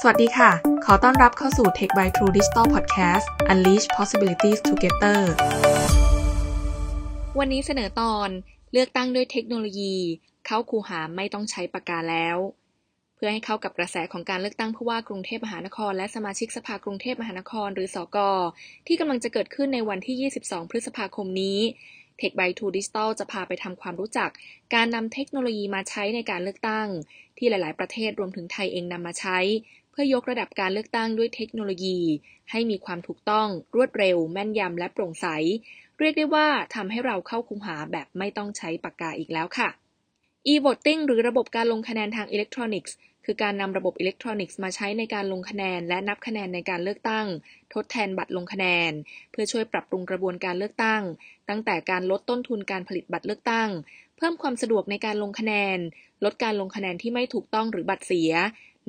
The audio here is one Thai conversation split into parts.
สวัสดีค่ะ ขอต้อนรับเข้าสู่ Tech by True Digital Podcast Unleash Possibilities Together วันนี้เสนอตอนเลือกตั้งด้วยเทคโนโลยี เข้าคูหาไม่ต้องใช้ปากกาแล้ว เพื่อให้เข้ากับกระแสของการเลือกตั้งผู้ว่ากรุงเทพมหานคร และสมาชิกสภากรุงเทพมหานคร หรือสอกอที่กำลังจะเกิดขึ้นในวันที่ 22 พฤษภาคมนี้ Tech by t o Digital จะพาไปทำความรู้จัก การนำเทคโนโลยีมาใช้ในการเลือกตั้ง ที่หลาย ๆ ประเทศรวมถึงไทยเองนำมาใช้ เพื่อยกระดับการเลือกตั้งด้วยเทคโนโลยี ให้มีความถูกต้องรวดเร็ว แม่นยำและโปร่งใส เรียกได้ว่าทำให้เราเข้าคุมหาแบบไม่ต้องใช้ปากกาอีกแล้วค่ะ e-voting หรือระบบการลงคะแนนทางอิเล็กทรอนิกส์ คือการนำระบบอิเล็กทรอนิกส์มาใช้ในการลงคะแนน และนับคะแนนในการเลือกตั้ง ทดแทนบัตรลงคะแนน เพื่อช่วยปรับปรุงกระบวนการเลือกตั้ง ตั้งแต่การลดต้นทุนการผลิตบัตรเลือกตั้ง เพิ่มความสะดวกในการลงคะแนน ลดการลงคะแนนที่ไม่ถูกต้องหรือบัตรเสีย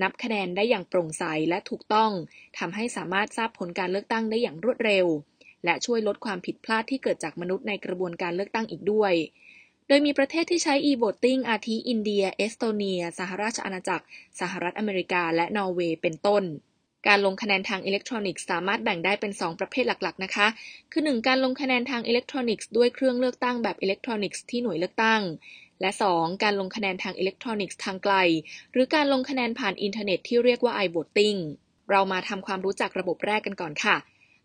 นับคะแนนได้อย่างโปร่งใสและถูกต้องทำให้สามารถทราบผลการเลือกตั้งได้อย่างรวดเร็ว และช่วยลดความผิดพลาดที่เกิดจากมนุษย์ในกระบวนการเลือกตั้งอีกด้วย โดยมีประเทศที่ใช้ e-voting อาทิอินเดีย เอสโตเนีย สหราชอาณาจักร สหรัฐอเมริกา และนอร์เวย์ เป็นต้นการลงคะแนนทางอิเล็กทรอนิกส์สามารถแบ่งได้เป็น 2 ประเภทหลัก ๆ นะคะ คือ 1 การลงคะแนนทางอิเล็กทรอนิกส์ด้วยเครื่องเลือกตั้งแบบอิเล็กทรอนิกส์ที่หน่วยเลือกตั้ง และ 2 การลงคะแนนทางอิเล็กทรอนิกส์ทางไกล หรือการลงคะแนนผ่านอินเทอร์เน็ตที่เรียกว่า i-voting เรามาทำความรู้จักระบบแรกกันก่อนค่ะ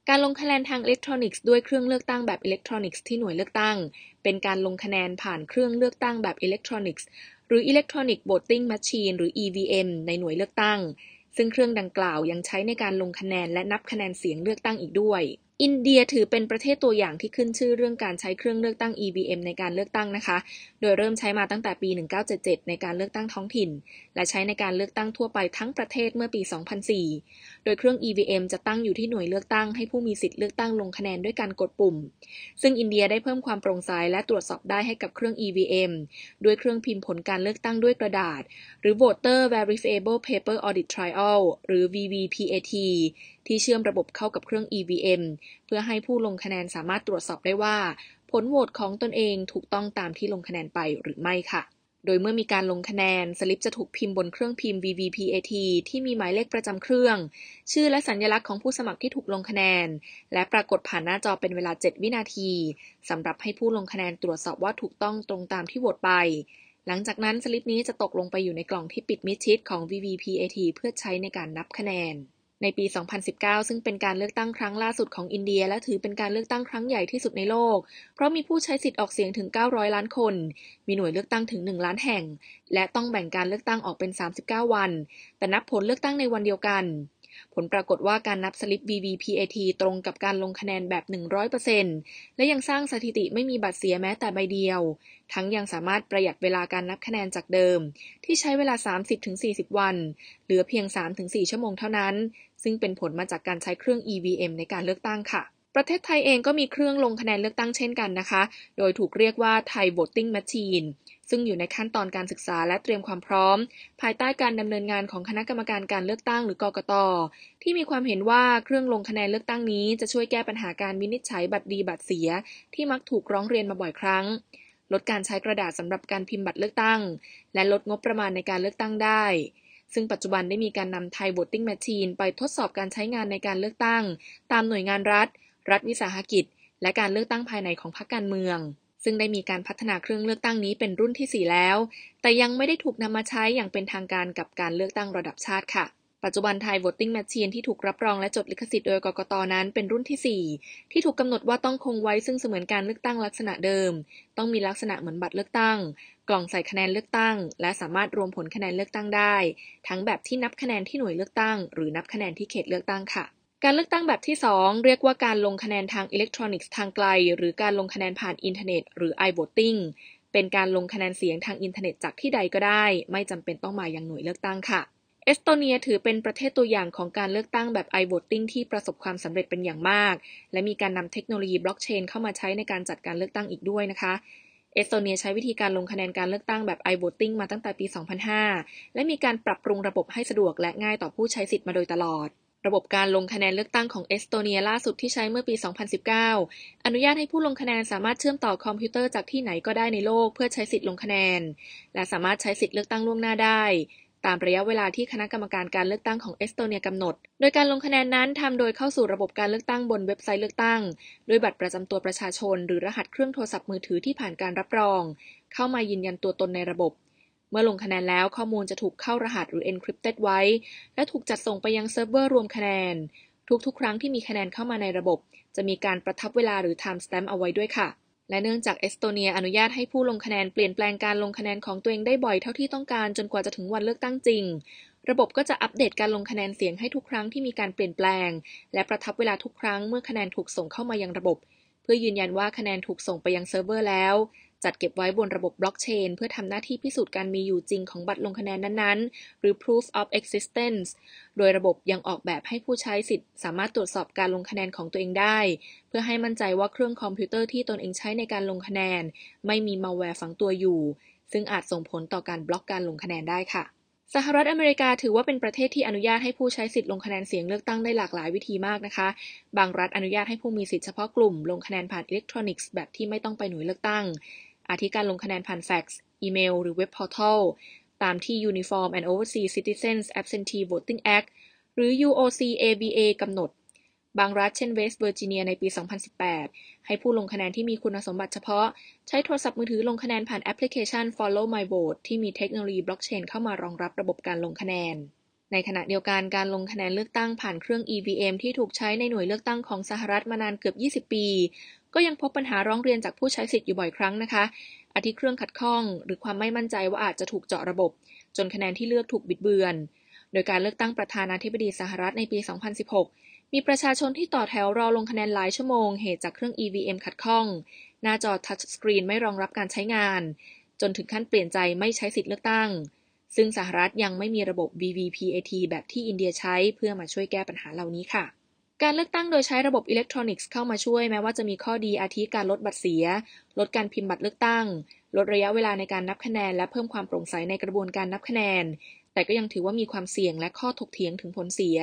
การลงคะแนนทางอิเล็กทรอนิกส์ด้วยเครื่องเลือกตั้งแบบอิเล็กทรอนิกส์ที่หน่วยเลือกตั้ง เป็นการลงคะแนนผ่านเครื่องเลือกตั้งแบบอิเล็กทรอนิกส์หรือ Electronic Voting Machine หรือ EVM ในหน่วยเลือกตั้ง ซึ่งเครื่องดังกล่าวยังใช้ในการลงคะแนนและนับคะแนนเสียงเลือกตั้งอีกด้วย อินเดียถือเป็นประเทศตัวอย่างที่ขึ้นชื่อเรื่องการใช้เครื่องเลือกตั้ง EVM ในการเลือกตั้งนะคะ โดยเริ่มใช้มาตั้งแต่ปี 1977 ในการเลือกตั้งท้องถิ่น และใช้ในการเลือกตั้งทั่วไปทั้งประเทศเมื่อปี 2004 โดยเครื่อง EVM จะตั้งอยู่ที่หน่วยเลือกตั้งให้ผู้มีสิทธิ์เลือกตั้งลงคะแนนด้วยการกดปุ่ม ซึ่งอินเดียได้เพิ่มความโปร่งใสและตรวจสอบได้ให้กับเครื่อง EVM ด้วยเครื่องพิมพ์ผลการเลือกตั้งด้วยกระดาษ หรือ Voter Verifiable Paper Audit Trial หรือ VVPAT ที่เชื่อมระบบเข้ากับเครื่อง EVM เพื่อให้ผู้ลงคะแนนสามารถตรวจสอบได้ว่า ผลโหวตของตนเองถูกต้องตามที่ลงคะแนนไปหรือไม่ค่ะ โดยเมื่อมีการลงคะแนน สลิปจะถูกพิมพ์บนเครื่องพิมพ์ VVPAT ที่มีหมายเลขประจำเครื่อง ชื่อและสัญลักษณ์ของผู้สมัครที่ถูกลงคะแนน และปรากฏผ่านหน้าจอเป็นเวลา 7 วินาทีสำหรับให้ผู้ลงคะแนนตรวจสอบว่าถูกต้องตรงตามที่โหวตไปหลังจากนั้นสลิปนี้จะตกลงไปอยู่ในกล่องที่ปิดมิดชิดของ VVPAT เพื่อใช้ในการนับคะแนน ในปี 2019 ซึ่งเป็นการเลือกตั้งครั้งล่าสุดของอินเดีย และถือเป็นการเลือกตั้งครั้งใหญ่ที่สุดในโลก เพราะมีผู้ใช้สิทธิ์ออกเสียงถึง 900 ล้านคน มีหน่วยเลือกตั้งถึง 1 ล้านแห่ง และต้องแบ่งการเลือกตั้งออกเป็น 39 วัน แต่นับผลเลือกตั้งในวันเดียวกัน ผลปรากฏว่าการนับสลิป VVPAT ตรงกับการลงคะแนนแบบ 100%และยังสร้างสถิติไม่มีบัตรเสียแม้แต่ใบเดียว ทั้งยังสามารถประหยัดเวลาการนับคะแนนจากเดิม ที่ใช้เวลา 30-40 วัน เหลือเพียง 3-4 ชั่วโมงเท่านั้น ซึ่งเป็นผลมาจากการใช้เครื่อง EVM ในการเลือกตั้งค่ะประเทศไทยเองก็มีเครื่องลงคะแนนเลือกตั้งเช่นกันนะคะ โดยถูกเรียกว่าไทย Voting Machine ซึ่งอยู่ในขั้นตอนการศึกษาและเตรียมความพร้อม ภายใต้การดำเนินงานของคณะกรรมการการเลือกตั้งหรือกกต ที่มีความเห็นว่าเครื่องลงคะแนนเลือกตั้งนี้จะช่วยแก้ปัญหาการวินิจฉัยบัตรดีบัตรเสีย ที่มักถูกร้องเรียนมาบ่อยครั้ง ลดการใช้กระดาษสำหรับการพิมพ์บัตรเลือกตั้ง และลดงบประมาณในการเลือกตั้งได้ซึ่งปัจจุบันได้มีการนำไทย Voting Machine ไปทดสอบการใช้งานในการเลือกตั้ง ตามหน่วยงานรัฐ รัฐวิสาหกิจ และการเลือกตั้งภายในของพรรคการเมือง ซึ่งได้มีการพัฒนาเครื่องเลือกตั้งนี้เป็นรุ่นที่ 4 แล้ว แต่ยังไม่ได้ถูกนำมาใช้อย่างเป็นทางการกับการเลือกตั้งระดับชาติค่ะ ปัจจุบันไทย Voting Machine ที่ถูกรับรองและจดลิขสิทธิ์โดยกกตนั้นเป็นรุ่นที่ 4 ที่ถูกกำหนดว่าต้องคงไว้ซึ่งเสมือนการเลือกตั้งลักษณะเดิม ต้องมีลักษณะเหมือนบัตรเลือกตั้ง กล่องใส่คะแนนเลือกตั้ง และสามารถรวมผลคะแนนเลือกตั้งได้ ทั้งแบบที่นับคะแนนที่หน่วยเลือกตั้ง หรือนับคะแนนที่เขตเลือกตั้งค่ะ การเลือกตั้งแบบที่ 2 เรียกว่าการลงคะแนนทางอิเล็กทรอนิกส์ทางไกล หรือการลงคะแนนผ่านอินเทอร์เน็ต หรือ i-voting เป็นการลงคะแนนเสียงทางอินเทอร์เน็ตจากที่ใดก็ได้ ไม่จำเป็นต้องมายังหน่วยเลือกตั้งค่ะ เอสโตเนียถือเป็นประเทศตัวอย่างของการเลือกตั้งแบบ i-voting ที่ประสบความสำเร็จเป็นอย่างมาก และมีการนำเทคโนโลยีบล็อกเชนเข้ามาใช้ในการจัดการเลือกตั้งอีกด้วยนะคะเอสโตเนียใช้วิธีการลงคะแนนการเลือกตั้งแบบ i-voting มาตั้งแต่ปี 2005 และมีการปรับปรุงระบบให้สะดวกและง่ายต่อผู้ใช้สิทธิ์มาโดยตลอด ระบบการลงคะแนนเลือกตั้งของเอสโตเนียล่าสุดที่ใช้เมื่อปี 2019 อนุญาตให้ผู้ลงคะแนนสามารถเชื่อมต่อคอมพิวเตอร์จากที่ไหนก็ได้ในโลกเพื่อใช้สิทธิ์ลงคะแนน และสามารถใช้สิทธิ์เลือกตั้งล่วงหน้าได้ ตามระยะเวลาที่คณะกรรมการการเลือกตั้งของเอสโตเนียกำหนด โดยการลงคะแนนนั้นทำโดยเข้าสู่ระบบการเลือกตั้งบนเว็บไซต์เลือกตั้ง ด้วยบัตรประจำตัวประชาชน หรือรหัสเครื่องโทรศัพท์มือถือที่ผ่านการรับรอง เข้ามายืนยันตัวตนในระบบ เมื่อลงคะแนนแล้วข้อมูลจะถูกเข้ารหัสหรือ encrypted ไว้ และถูกจัดส่งไปยังเซิร์ฟเวอร์รวมคะแนน ทุกๆ ครั้งที่มีคะแนนเข้ามาในระบบ จะมีการประทับเวลาหรือ time stamp เอาไว้ด้วยค่ะ และเนื่องจากเอสโตเนียอนุญาตให้ผู้ลงคะแนนเปลี่ยนแปลงการลงคะแนนของตัวเองได้บ่อยเท่าที่ต้องการจนกว่าจะถึงวันเลือกตั้งจริง ระบบก็จะอัปเดตการลงคะแนนเสียงให้ทุกครั้งที่มีการเปลี่ยนแปลง และประทับเวลาทุกครั้งเมื่อคะแนนถูกส่งเข้ามายังระบบ เพื่อยืนยันว่าคะแนนถูกส่งไปยังเซิร์ฟเวอร์แล้ว จัดเก็บไว้บนระบบบล็อกเชนเพื่อทำหน้าที่พิสูจน์การมีอยู่จริงของบัตรลงคะแนนนั้นๆ หรือ proof of existence โดยระบบยังออกแบบให้ผู้ใช้สิทธิ์สามารถตรวจสอบการลงคะแนนของตัวเองได้ เพื่อให้มั่นใจว่าเครื่องคอมพิวเตอร์ที่ตนเองใช้ในการลงคะแนน ไม่มีมัลแวร์ฝังตัวอยู่ ซึ่งอาจส่งผลต่อการบล็อกการลงคะแนนได้ค่ะสหรัฐอเมริกาถือว่าเป็นประเทศที่อนุญาตให้ผู้ใช้สิทธิ์ลงคะแนนเสียงเลือกตั้งได้หลากหลายวิธีมากนะคะ บางรัฐอนุญาตให้ผู้มีสิทธิ์เฉพาะกลุ่มลงคะแนนผ่านอิเล็กทรอนิกส์แบบที่ไม่ต้องไปหน่วยเลือกตั้ง อาทิการลงคะแนนผ่านแฟกซ์ อีเมล หรือเว็บพอร์ทัลตามที่ Uniform and Overseas Citizens Absentee Voting Act หรือ UOCAVA กำหนด บางรัฐเช่นเวสต์เวอร์จิเนียในปี 2018 ให้ผู้ลงคะแนนที่มีคุณสมบัติเฉพาะ ใช้โทรศัพท์มือถือลงคะแนนผ่านแอปพลิเคชัน Follow My Vote ที่มีเทคโนโลยีบล็อกเชนเข้ามารองรับระบบการลงคะแนน ในขณะเดียวกันการลงคะแนนเลือกตั้งผ่านเครื่อง EVM ที่ถูกใช้ในหน่วยเลือกตั้งของสหรัฐมานานเกือบ 20 ปี ก็ยังพบปัญหาร้องเรียนจากผู้ใช้สิทธิ์อยู่บ่อยครั้งนะคะ อาทิเครื่องขัดข้อง หรือความไม่มั่นใจว่าอาจจะถูกเจาะระบบ จนคะแนนที่เลือกถูกบิดเบือน โดยการเลือกตั้งประธานาธิบดีสหรัฐในปี 2016 มีประชาชนที่ต่อแถวรอลงคะแนนหลายชั่วโมง เหตุจากเครื่อง EVM ขัดข้อง หน้าจอทัชสกรีนไม่รองรับการใช้งาน จนถึงขั้นเปลี่ยนใจไม่ใช้สิทธิ์เลือกตั้ง ซึ่งสหรัฐยังไม่มีระบบ VVPAT แบบที่อินเดียใช้เพื่อมาช่วยแก้ปัญหาเหล่านี้ค่ะ การเลือกตั้งโดยใช้ระบบอิเล็กทรอนิกส์เข้ามาช่วยแม้ว่าจะมีข้อดีอาทิการลดบัตรเสีย ลดการพิมพ์บัตรเลือกตั้ง ลดระยะเวลาในการนับคะแนน และเพิ่มความโปร่งใสในกระบวนการนับคะแนน แต่ก็ยังถือว่ามีความเสี่ยงและข้อถกเถียงถึงผลเสีย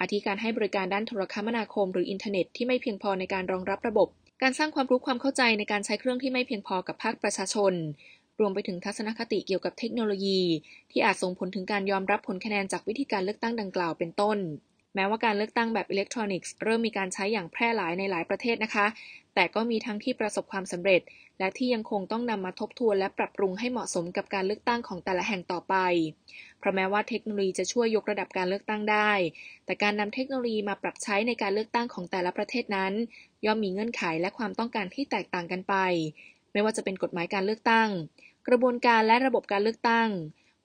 อาทิการให้บริการด้านโทรคมนาคม หรืออินเทอร์เน็ตที่ไม่เพียงพอในการรองรับระบบ การสร้างความรู้ความเข้าใจในการใช้เครื่องที่ไม่เพียงพอกับภาคประชาชน รวมไปถึงทัศนคติเกี่ยวกับเทคโนโลยี ที่อาจส่งผลถึงการยอมรับผลคะแนนจากวิธีการเลือกตั้งดังกล่าวเป็นต้น แม้ว่าการเลือกตั้งแบบอิเล็กทรอนิกส์เริ่มมีการใช้อย่างแพร่หลายในหลายประเทศนะคะ แต่ก็มีทั้งที่ประสบความสำเร็จ และที่ยังคงต้องนำมาทบทวนและปรับปรุงให้เหมาะสมกับการเลือกตั้งของแต่ละแห่งต่อไป เพราะแม้ว่าเทคโนโลยีจะช่วยยกระดับการเลือกตั้งได้ แต่การนำเทคโนโลยีมาปรับใช้ในการเลือกตั้งของแต่ละประเทศนั้น ย่อมมีเงื่อนไขและความต้องการที่แตกต่างกันไป ไม่ว่าจะเป็นกฎหมายการเลือกตั้ง กระบวนการและระบบการเลือกตั้ง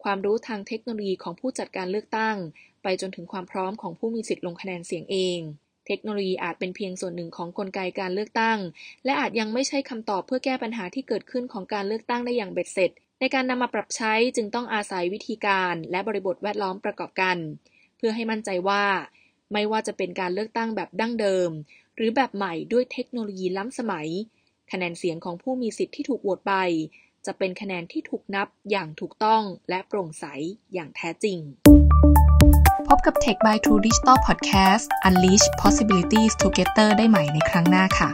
ความรู้ทางเทคโนโลยีของผู้จัดการเลือกตั้ง ไปจนถึงความพร้อมของผู้มีสิทธิ์ลงคะแนนเสียงเอง เทคโนโลยีอาจเป็นเพียงส่วนหนึ่งของกลไกการเลือกตั้ง และอาจยังไม่ใช่คำตอบเพื่อแก้ปัญหาที่เกิดขึ้นของการเลือกตั้งได้อย่างเบ็ดเสร็จ ในการนำมาปรับใช้จึงต้องอาศัยวิธีการและบริบทแวดล้อมประกอบกัน เพื่อให้มั่นใจว่า ไม่ว่าจะเป็นการเลือกตั้งแบบดั้งเดิม หรือแบบใหม่ด้วยเทคโนโลยีล้ำสมัย คะแนนเสียงของผู้มีสิทธิ์ที่ถูกโหวตไปจะเป็นคะแนนที่ถูกนับอย่างถูกต้องและโปร่งใสอย่างแท้จริง บกับ Tech by True Digital Podcast Unleash Possibilities Together ได้ใหม่ในครั้งหน้าค่ะ